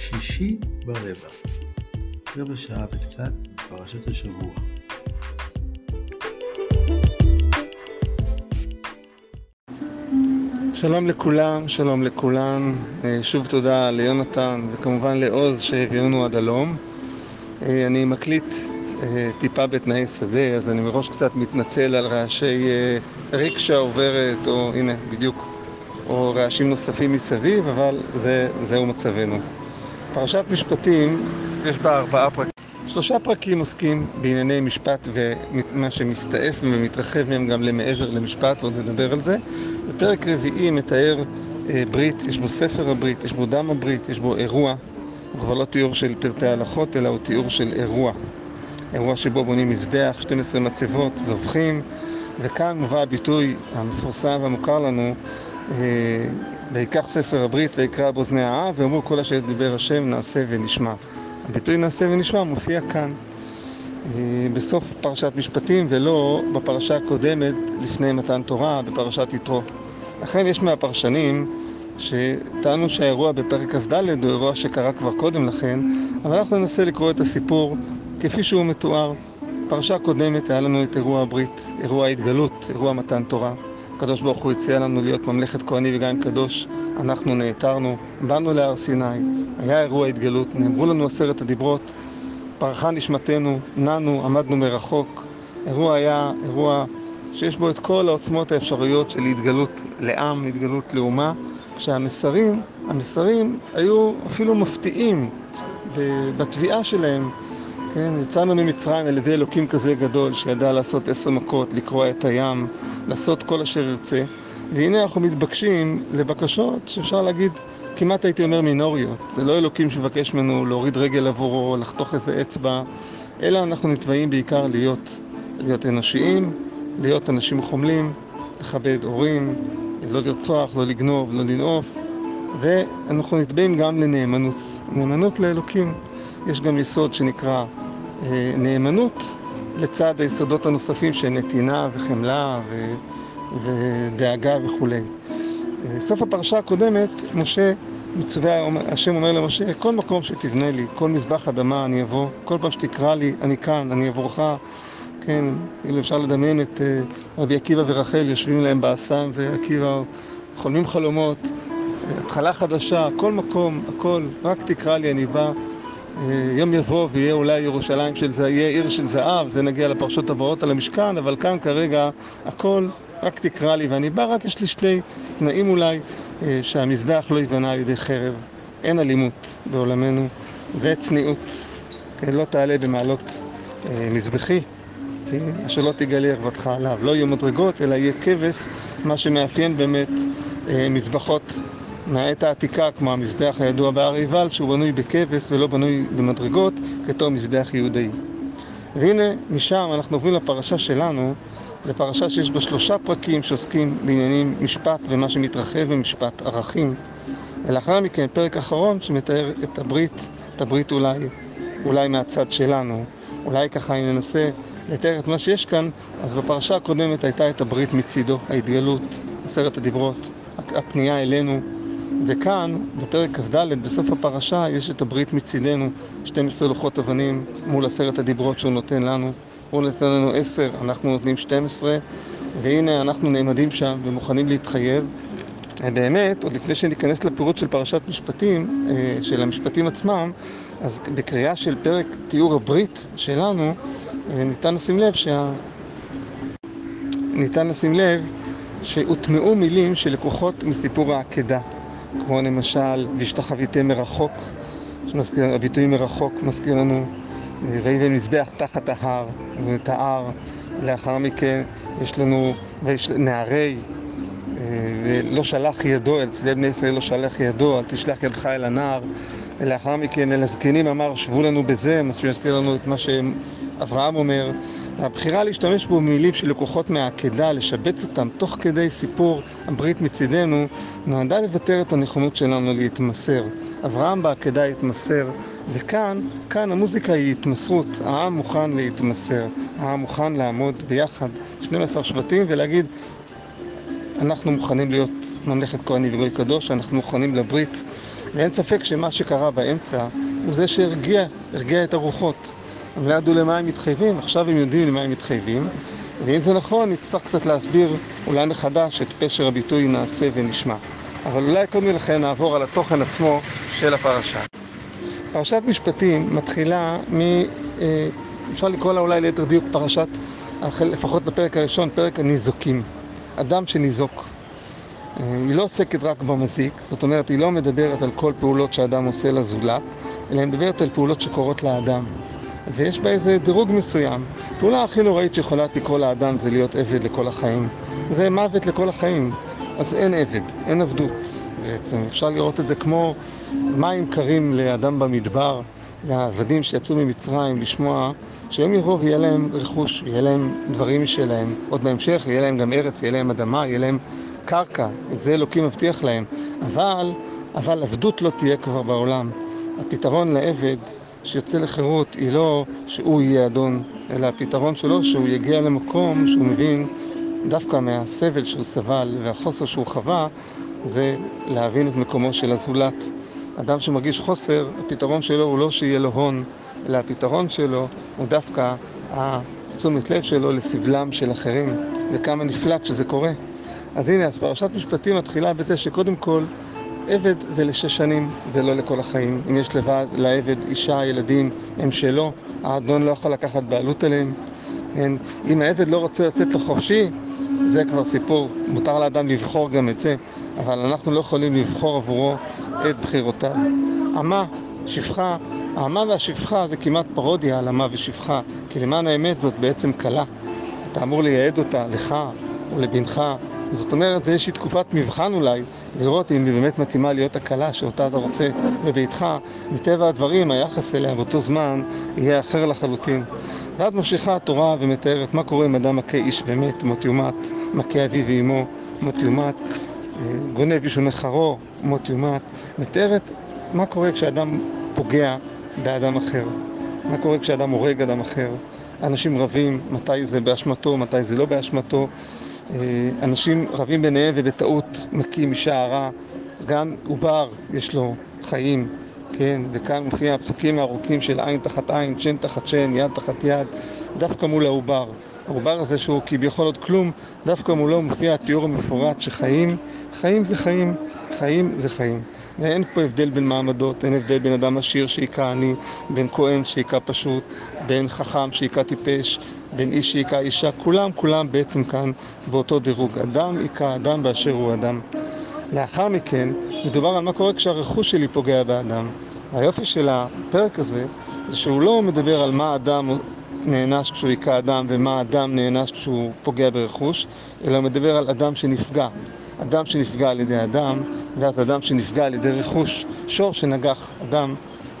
שישי ברבע, רבע שעה וקצת פרשת השבוע. שלום לכולם, שלום לכולם. אה, שוב תודה ליונתן וכמובן לעוז שהביאונו עד הלום. אה, אני מקליט אה, טיפה בתנאי שדה, אז אני מראש קצת מתנצל על רעשי ריקשה עוברת, או הנה, בדיוק, או רעשים נוספים מסביב, אבל זה, זהו מצבנו. פרשת משפטים, יש בה ארבעה פרקים. שלושה פרקים עוסקים בענייני משפט ומה שמסתעף ומתרחב מהם גם למעבר למשפט, ועוד נדבר על זה. בפרק רביעי מתאר אה, ברית, יש בו ספר הברית, יש בו דם הברית, יש בו אירוע. הוא כבר לא תיאור של פרטי הלכות, אלא הוא תיאור של אירוע. אירוע שבו בונים מזבח, 12 מצבות, זובחים, וכאן מובא הביטוי המפורסם והמוכר לנו, אה, ויקח ספר הברית ויקרא באוזני העם, ואמרו כל אשר דיבר השם נעשה ונשמע. הביטוי נעשה ונשמע מופיע כאן. אה, בסוף פרשת משפטים ולא בפרשה הקודמת לפני מתן תורה, בפרשת יתרו. לכן יש מהפרשנים שטענו שהאירוע בפרק כ"ד הוא אירוע שקרה כבר קודם לכן, אבל אנחנו ננסה לקרוא את הסיפור כפי שהוא מתואר. פרשה קודמת היה לנו את אירוע הברית, אירוע ההתגלות, אירוע מתן תורה. הקדוש ברוך הוא הציע לנו להיות ממלכת כהני וגם קדוש, אנחנו נעתרנו, באנו להר סיני, היה אירוע התגלות, נאמרו לנו עשרת הדיברות, פרחה נשמתנו, נענו, עמדנו מרחוק. אירוע היה אירוע שיש בו את כל העוצמות האפשריות של התגלות לעם, התגלות לאומה, כשהמסרים, המסרים היו אפילו מפתיעים בתביעה שלהם. כן, יצאנו ממצרים על ידי אלוקים כזה גדול שידע לעשות עשר מכות, לקרוע את הים, לעשות כל אשר ירצה. והנה אנחנו מתבקשים לבקשות שאפשר להגיד כמעט הייתי אומר מינוריות. זה לא אלוקים שמבקש ממנו להוריד רגל עבורו, לחתוך איזה אצבע, אלא אנחנו נתבעים בעיקר להיות, להיות אנושיים, להיות אנשים חומלים, לכבד הורים, לא לרצוח, לא לגנוב, לא לנאוף, ואנחנו נתבעים גם לנאמנות. נאמנות לאלוקים. יש גם יסוד שנקרא אה, נאמנות לצד היסודות הנוספים של נתינה וחמלה ו, ודאגה וכולי. אה, סוף הפרשה הקודמת, משה מצווה, השם אומר למשה, כל מקום שתבנה לי, כל מזבח אדמה אני אבוא, כל פעם שתקרא לי, אני כאן, אני עבורך. כן, כאילו אפשר לדמיין את uh, רבי עקיבא ורחל יושבים להם באסם, ועקיבא חולמים חלומות, התחלה חדשה, כל מקום, הכל, רק תקרא לי, אני בא. אה, יום יבוא ויהיה אולי ירושלים של זה, יהיה עיר של זהב, זה נגיע לפרשות הבאות על המשכן, אבל כאן כרגע הכל, רק תקרא לי ואני בא, רק יש לי שני תנאים אולי, אה, שהמזבח לא ייבנה על ידי חרב, אין אלימות בעולמנו, וצניעות, כן, לא תעלה במעלות אה, מזבחי, כן, אשר לא תגלה ערוותך עליו, לא יהיו מדרגות, אלא יהיה כבש, מה שמאפיין באמת מזבחות מהעת העתיקה, כמו המזבח הידוע בהר עיבל, שהוא בנוי בכבש ולא בנוי במדרגות, כתור מזבח יהודי. והנה, משם אנחנו עוברים לפרשה שלנו, לפרשה שיש בה שלושה פרקים שעוסקים בעניינים משפט ומה שמתרחב במשפט, ערכים. ולאחר מכן, פרק אחרון שמתאר את הברית, את הברית אולי, אולי מהצד שלנו. אולי ככה אם ננסה לתאר את מה שיש כאן, אז בפרשה הקודמת הייתה את הברית מצידו, ההתגלות, עשרת הדיברות, הפנייה אלינו, וכאן, בפרק כ"ד, בסוף הפרשה, יש את הברית מצידנו, 12 לוחות אבנים מול עשרת הדיברות שהוא נותן לנו. הוא נותן לנו 10, אנחנו נותנים 12, והנה אנחנו נעמדים שם ומוכנים להתחייב. באמת, עוד לפני שניכנס לפירוט של פרשת משפטים, אה, של המשפטים עצמם, אז בקריאה של פרק תיאור הברית שלנו, אה, ניתן לשים לב שה... ניתן לשים לב שהוטמעו מילים שלקוחות מסיפור העקדה. כמו למשל והשתחוויתם מרחוק, הביטוי מרחוק מזכיר לנו ויבן מזבח תחת ההר, את ההר, לאחר מכן יש לנו ויש נערי ולא שלח ידו, אל צדדי בני ישראל לא שלח ידו, אל תשלח ידך אל הנער ולאחר מכן אל הזקנים אמר שבו לנו בזה, מה שמזכיר לנו את מה שאברהם אומר הבחירה להשתמש בו במילים לקוחות מהעקדה, לשבץ אותם תוך כדי סיפור הברית מצידנו, נועדה לבטר את הנכונות שלנו להתמסר. אברהם בעקדה התמסר, וכאן, כאן המוזיקה היא התמסרות. העם מוכן להתמסר, העם מוכן לעמוד ביחד, 12 שבטים, ולהגיד, אנחנו מוכנים להיות ממלכת כהני וגוי קדוש, אנחנו מוכנים לברית, ואין ספק שמה שקרה באמצע הוא זה שהרגיע, הרגיע את הרוחות. הם לא ידעו למה הם מתחייבים, עכשיו הם יודעים למה הם מתחייבים, ואם זה נכון, נצטרך קצת להסביר אולי מחדש את פשר הביטוי נעשה ונשמע. אבל אולי קודם לכן נעבור על התוכן עצמו של הפרשה. פרשת משפטים מתחילה מ... אה, אפשר לקרוא לה אולי ליתר דיוק פרשת, לפחות לפרק הראשון, פרק הניזוקים. אדם שניזוק. אה, היא לא עוסקת רק במזיק, זאת אומרת, היא לא מדברת על כל פעולות שאדם עושה לזולת, אלא היא מדברת על פעולות שקורות לאדם. ויש בה איזה דירוג מסוים. פעולה הכי נוראית שיכולה לקרוא לאדם זה להיות עבד לכל החיים. זה מוות לכל החיים. אז אין עבד, אין עבדות בעצם. אפשר לראות את זה כמו מים קרים לאדם במדבר, לעבדים שיצאו ממצרים לשמוע שיום יבוא ויהיה להם רכוש, יהיה להם דברים משלהם. עוד בהמשך יהיה להם גם ארץ, יהיה להם אדמה, יהיה להם קרקע. את זה אלוקים מבטיח להם. אבל, אבל עבדות לא תהיה כבר בעולם. הפתרון לעבד שיוצא לחירות היא לא שהוא יהיה אדון, אלא הפתרון שלו שהוא יגיע למקום שהוא מבין דווקא מהסבל שהוא סבל והחוסר שהוא חווה, זה להבין את מקומו של הזולת. אדם שמרגיש חוסר, הפתרון שלו הוא לא שיהיה לו הון, אלא הפתרון שלו הוא דווקא התשומת לב שלו לסבלם של אחרים, וכמה נפלא כשזה קורה. אז הנה, אז פרשת משפטים מתחילה בזה שקודם כל עבד זה לשש שנים, זה לא לכל החיים. אם יש לבד, לעבד אישה, ילדים, הם שלו, האדון לא יכול לקחת בעלות עליהם. כן? אם העבד לא רוצה לצאת לחופשי, זה כבר סיפור. מותר לאדם לבחור גם את זה, אבל אנחנו לא יכולים לבחור עבורו את בחירותיו. אמה, שפחה, האמה והשפחה זה כמעט פרודיה על אמה ושפחה, כי למען האמת זאת בעצם כלה. אתה אמור לייעד אותה לך או לבנך. זאת אומרת, זה איזושהי תקופת מבחן אולי, לראות אם היא באמת מתאימה להיות הכלה שאותה אתה רוצה בביתך. מטבע הדברים, היחס אליה באותו זמן יהיה אחר לחלוטין. ואז ממשיכה התורה ומתארת מה קורה אם אדם מכה איש ומת, מות יומת, מכה אביו ואמו, מות יומת, אה, גונב איש ומחרו, מות יומת. מתארת מה קורה כשאדם פוגע באדם אחר, מה קורה כשאדם הורג אדם אחר. אנשים רבים, מתי זה באשמתו, מתי זה לא באשמתו. אה, אנשים רבים ביניהם ובטעות מכים אישה הרע. גם עובר יש לו חיים, כן, וכאן מופיע הפסוקים הארוכים של עין תחת עין, שן תחת שן, יד תחת יד, דווקא מול העובר. העובר הזה שהוא כביכול עוד כלום, דווקא מולו מופיע התיאור המפורט שחיים, חיים זה חיים, חיים זה חיים. ואין פה הבדל בין מעמדות, אין הבדל בין אדם עשיר שהיכה עני, בין כהן שהיכה פשוט, בין חכם שהיכה טיפש, בין איש שהיכה אישה, כולם כולם בעצם כאן באותו דירוג. אדם היכה אדם באשר הוא אדם. לאחר מכן מדובר על מה קורה כשהרכוש שלי פוגע באדם. היופי של הפרק הזה זה שהוא לא מדבר על מה אדם נענש כשהוא היכה אדם ומה אדם נענש כשהוא פוגע ברכוש, אלא מדבר על אדם שנפגע. אדם שנפגע על ידי אדם, ואז אדם שנפגע על ידי רכוש, שור שנגח אדם,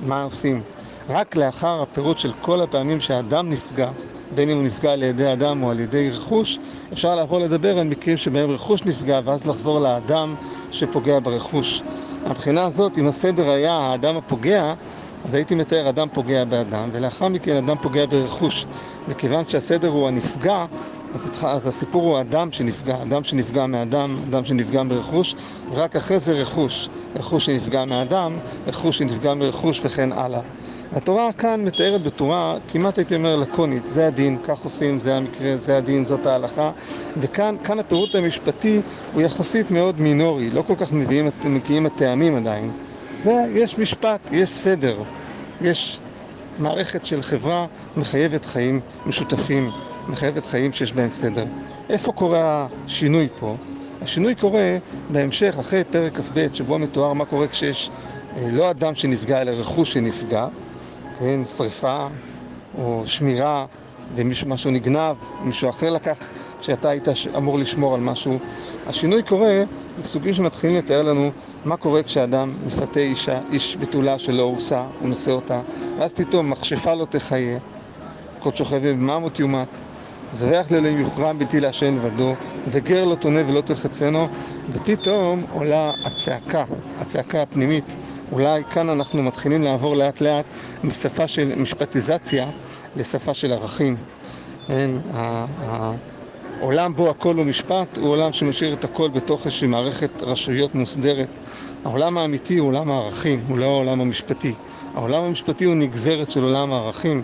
מה עושים? רק לאחר הפירוט של כל הפעמים שהאדם נפגע, בין אם הוא נפגע על ידי אדם או על ידי רכוש, אפשר לעבור לדבר על מקרים שבהם רכוש נפגע ואז לחזור לאדם שפוגע ברכוש. מהבחינה הזאת, אם הסדר היה האדם הפוגע, אז הייתי מתאר אדם פוגע באדם, ולאחר מכן אדם פוגע ברכוש. וכיוון שהסדר הוא הנפגע, אז, אז הסיפור הוא אדם שנפגע, אדם שנפגע מאדם, אדם שנפגע ברכוש, ורק אחרי זה רכוש, רכוש שנפגע מאדם, רכוש שנפגע מרכוש וכן הלאה. התורה כאן מתארת בתורה, כמעט הייתי אומר לקונית, זה הדין, כך עושים, זה המקרה, זה הדין, זאת ההלכה, וכאן כאן הפירוט המשפטי הוא יחסית מאוד מינורי, לא כל כך מביאים, מגיעים הטעמים עדיין. זה, יש משפט, יש סדר, יש מערכת של חברה מחייבת חיים משותפים, מחייבת חיים שיש בהם סדר. איפה קורה השינוי פה? השינוי קורה בהמשך, אחרי פרק כ"ב, שבו מתואר מה קורה כשיש אה, לא אדם שנפגע, אלא רכוש שנפגע, כן, שריפה או שמירה, ומשהו נגנב, מישהו אחר לקח כשאתה היית אמור לשמור על משהו. השינוי קורה בפסוקים שמתחילים לתאר לנו מה קורה כשאדם מפתה אישה, איש בתולה שלא הורסה, הוא נושא אותה, ואז פתאום מכשפה לא תחיה, כל שוכב בממות יומת, זרח לאלוהים יוכרם בלתי לעשן לבדו, וגר לא תונה ולא תרחצנו, ופתאום עולה הצעקה, הצעקה הפנימית. אולי כאן אנחנו מתחילים לעבור לאט לאט משפה של משפטיזציה לשפה של ערכים. כן, עולם בו הכל הוא משפט הוא עולם שמשאיר את הכל בתוך איזושהי מערכת רשויות מוסדרת. העולם האמיתי הוא עולם הערכים, הוא לא העולם המשפטי. העולם המשפטי הוא נגזרת של עולם הערכים,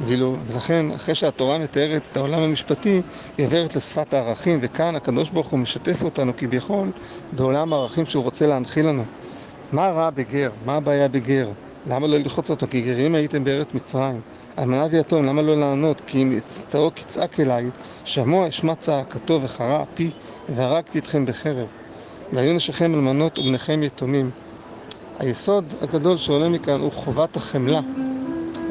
ואילו, ולכן אחרי שהתורה מתארת את העולם המשפטי, היא עוברת לשפת הערכים, וכאן הקדוש ברוך הוא משתף אותנו כביכול בעולם הערכים שהוא רוצה להנחיל לנו. מה רע בגר? מה הבעיה בגר? למה לא ללחוץ אותו? כי גרים הייתם בארץ מצרים. אלמנה ויתום, למה לא לענות? כי אם צעוק יצעק אליי, שמוע אשמע צעקתו וחרה אפי, והרגתי אתכם בחרב. והיו נשיכם אלמנות ובניכם יתומים. היסוד הגדול שעולה מכאן הוא חובת החמלה.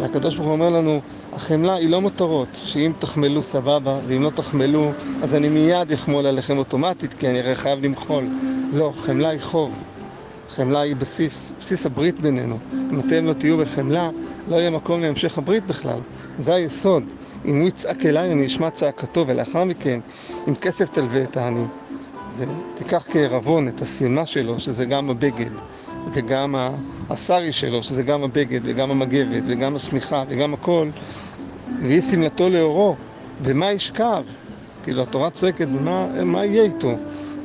והקדוש ברוך הוא אומר לנו, החמלה היא לא מותרות, שאם תחמלו סבבה, ואם לא תחמלו, אז אני מיד אחמול עליכם אוטומטית, כי אני הרי חייב למחול. לא, חמלה היא חוב. חמלה היא בסיס, בסיס הברית בינינו. אם אתם לא תהיו בחמלה, לא יהיה מקום להמשך הברית בכלל. זה היסוד. אם הוא יצעק אליי, אני אשמע צעקתו, ולאחר מכן, אם כסף תלווה את העני, ותיקח כערבון את השמלה שלו, שזה גם הבגד, וגם הסרי שלו, שזה גם הבגד, וגם המגבת, וגם השמיכה, וגם הכל, והיא שמלתו לאורו, ומה ישכב? כאילו, התורה צועקת, מה, מה יהיה איתו?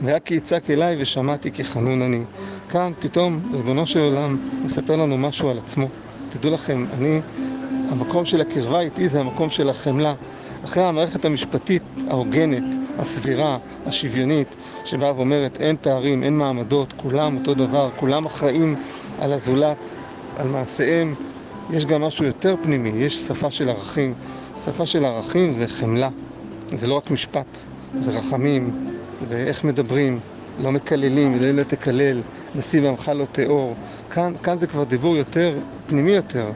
והיה כי יצעק אליי ושמעתי כי חנון אני. כאן פתאום ריבונו של עולם מספר לנו משהו על עצמו. תדעו לכם, אני, המקום של הקרבה איתי זה המקום של החמלה. אחרי המערכת המשפטית ההוגנת, הסבירה, השוויונית, שבאה ואומרת אין פערים, אין מעמדות, כולם אותו דבר, כולם אחראים על הזולת, על מעשיהם, יש גם משהו יותר פנימי, יש שפה של ערכים. שפה של ערכים זה חמלה, זה לא רק משפט, זה רחמים, זה איך מדברים, לא מקללים, אלוהים לא, תקלל, נשיא ועמך לא תיאור. כאן, כאן זה כבר דיבור יותר, פנימי יותר.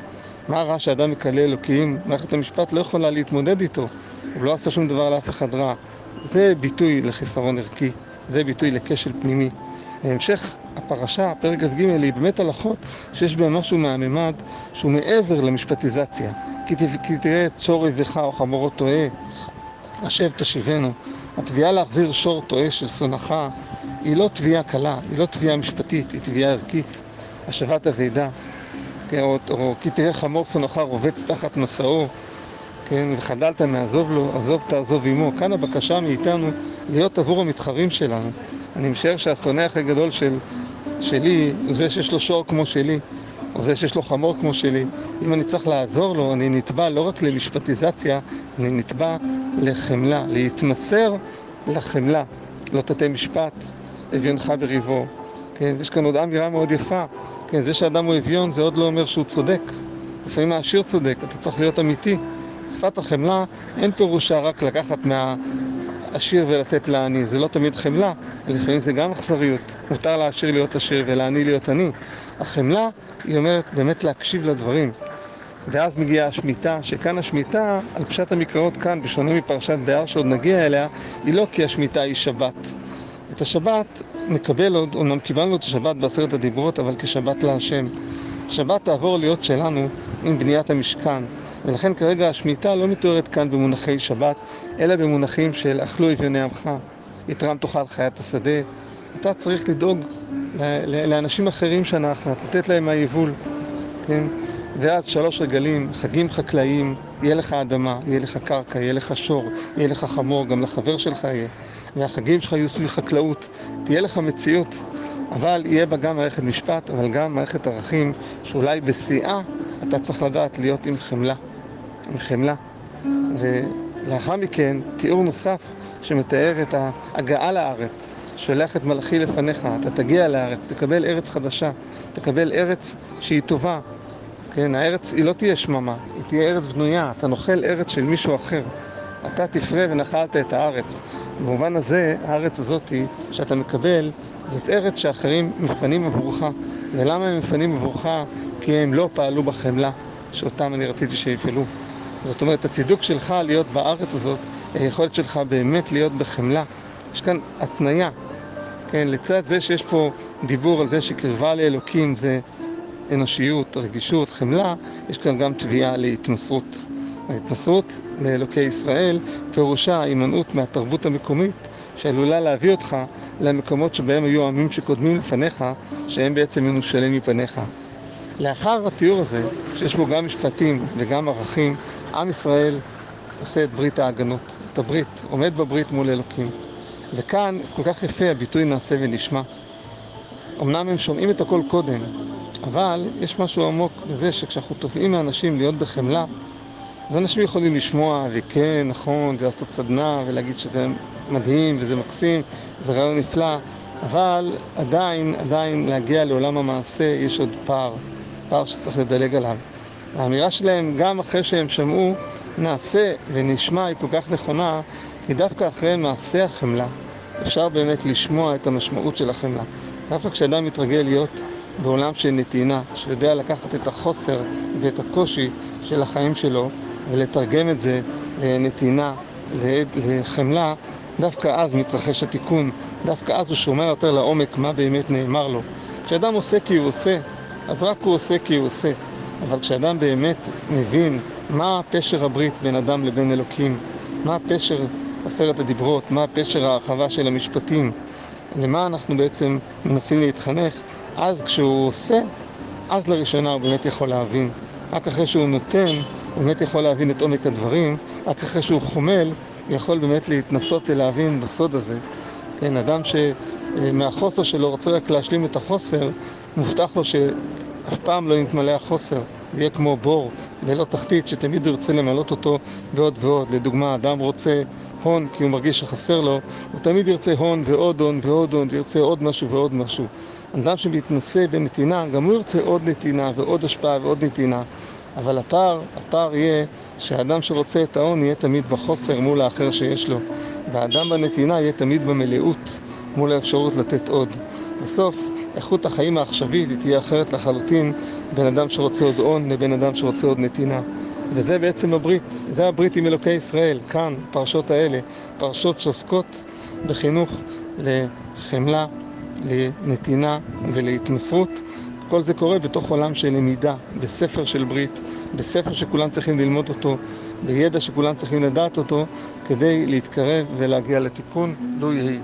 מה רע שאדם מקלל אלוקים? מערכת המשפט לא יכולה להתמודד איתו. הוא לא עשה שום דבר לאף אחד רע. זה ביטוי לחיסרון ערכי, זה ביטוי לכשל פנימי. בהמשך הפרשה, פרק כ"ג, היא באמת הלכות שיש בהן משהו מהממד שהוא מעבר למשפטיזציה. כי, כי תראה צור אביך או חמורו טועה, השב תשיבנו. התביעה להחזיר שור טועה של שונאך היא לא תביעה קלה, היא לא תביעה משפטית, היא תביעה ערכית. השבת אבידה, כן, או, או כי תראה חמור שונאך רובץ תחת מסעו, כן, וחדלת מעזוב לו, עזוב תעזוב עמו. כאן הבקשה מאיתנו להיות עבור המתחרים שלנו. אני משער שהשונא הכי גדול של, שלי הוא זה שיש לו שור כמו שלי, או זה שיש לו חמור כמו שלי. אם אני צריך לעזור לו, אני נתבע לא רק למשפטיזציה, אני נתבע לחמלה, להתמסר לחמלה. לא תתי משפט, אביונך בריבו. כן, יש כאן עוד אמירה מאוד יפה. כן, זה שאדם הוא אביון זה עוד לא אומר שהוא צודק. לפעמים העשיר צודק, אתה צריך להיות אמיתי. שפת החמלה אין פירושה רק לקחת מהעשיר ולתת לעני, זה לא תמיד חמלה, לפעמים זה גם אכזריות. מותר לעשיר להיות עשיר ולעני להיות עני. החמלה, היא אומרת באמת להקשיב לדברים. ואז מגיעה השמיטה, שכאן השמיטה, על פשט המקראות כאן, בשונה מפרשת בהר שעוד נגיע אליה, היא לא כי השמיטה היא שבת. את השבת נקבל עוד, אומנם קיבלנו את השבת בעשרת הדיברות, אבל כשבת להשם. שבת תעבור להיות שלנו עם בניית המשכן. ולכן כרגע השמיטה לא מתוארת כאן במונחי שבת, אלא במונחים של אכלו אביוני עמך, יתרם תאכל חיית השדה. אתה צריך לדאוג לאנשים אחרים אחת, לתת להם מהיבול, כן? ואז שלוש רגלים, חגים חקלאיים, יהיה לך אדמה, יהיה לך קרקע, יהיה לך שור, יהיה לך חמור, גם לחבר שלך יהיה. והחגים שלך יהיו סביב חקלאות, תהיה לך מציאות, אבל יהיה בה גם מערכת משפט, אבל גם מערכת ערכים, שאולי בשיאה אתה צריך לדעת להיות עם חמלה. עם חמלה. ולאחר מכן, תיאור נוסף שמתאר את ההגעה לארץ. שולח את מלאכי לפניך, אתה תגיע לארץ, תקבל ארץ חדשה, תקבל ארץ שהיא טובה. כן, הארץ היא לא תהיה שממה, היא תהיה ארץ בנויה, אתה נאכל ארץ של מישהו אחר. אתה תפרה ונחלת את הארץ. במובן הזה, הארץ הזאת שאתה מקבל, זאת ארץ שאחרים מפנים עבורך. ולמה הם מפנים עבורך? כי הם לא פעלו בחמלה שאותם אני רציתי שיפעלו. זאת אומרת, הצידוק שלך להיות בארץ הזאת, היכולת שלך באמת להיות בחמלה. יש כאן התניה, כן, לצד זה שיש פה דיבור על זה שקרבה לאלוקים זה אנושיות, רגישות, חמלה, יש כאן גם תביעה להתמסרות. ההתמסרות לאלוקי ישראל פירושה הימנעות מהתרבות המקומית שעלולה להביא אותך למקומות שבהם היו עמים שקודמים לפניך, שהם בעצם מנושלים מפניך. לאחר התיאור הזה, שיש בו גם משפטים וגם ערכים, עם ישראל עושה את ברית ההגנות, את הברית, עומד בברית מול אלוקים. וכאן כל כך יפה הביטוי נעשה ונשמע. אמנם הם שומעים את הכל קודם, אבל יש משהו עמוק בזה שכשאנחנו תובעים מאנשים להיות בחמלה, אז אנשים יכולים לשמוע, וכן, נכון, ולעשות סדנה, ולהגיד שזה מדהים וזה מקסים, זה רעיון נפלא, אבל עדיין, עדיין להגיע לעולם המעשה יש עוד פער, פער שצריך לדלג עליו. האמירה שלהם, גם אחרי שהם שמעו, נעשה ונשמע, היא כל כך נכונה, כי דווקא אחרי מעשה החמלה, אפשר באמת לשמוע את המשמעות של החמלה. דווקא כשאדם מתרגל להיות בעולם של נתינה, שיודע לקחת את החוסר ואת הקושי של החיים שלו ולתרגם את זה לנתינה, לחמלה, דווקא אז מתרחש התיקון, דווקא אז הוא שומע יותר לעומק מה באמת נאמר לו. כשאדם עושה כי הוא עושה, אז רק הוא עושה כי הוא עושה. אבל כשאדם באמת מבין מה פשר הברית בין אדם לבין אלוקים, מה פשר עשרת הדיברות, מה פשר ההרחבה של המשפטים, למה אנחנו בעצם מנסים להתחנך, אז כשהוא עושה, אז לראשונה הוא באמת יכול להבין. רק אחרי שהוא נותן, הוא באמת יכול להבין את עומק הדברים, רק אחרי שהוא חומל, הוא יכול באמת להתנסות ולהבין בסוד הזה. כן, אדם שמהחוסר שלו רוצה רק להשלים את החוסר, מובטח לו שאף פעם לא יתמלא החוסר. זה יהיה כמו בור ללא תחתית, שתמיד ירצה למלות אותו ועוד ועוד. לדוגמה, אדם רוצה הון כי הוא מרגיש שחסר לו, הוא תמיד ירצה הון ועוד הון ועוד הון, ירצה עוד משהו ועוד משהו. אדם שמתנשא בנתינה, גם הוא ירצה עוד נתינה ועוד השפעה ועוד נתינה. אבל הפער, הפער יהיה שהאדם שרוצה את ההון יהיה תמיד בחוסר מול האחר שיש לו. והאדם בנתינה יהיה תמיד במלאות מול האפשרות לתת עוד. בסוף, איכות החיים העכשווית היא תהיה אחרת לחלוטין בין אדם שרוצה עוד הון לבין אדם שרוצה עוד נתינה. וזה בעצם הברית, זה הברית עם אלוקי ישראל, כאן, פרשות האלה, פרשות שעוסקות בחינוך לחמלה, לנתינה ולהתמסרות. כל זה קורה בתוך עולם של למידה, בספר של ברית, בספר שכולם צריכים ללמוד אותו, בידע שכולם צריכים לדעת אותו, כדי להתקרב ולהגיע לתיקון, לו יהי.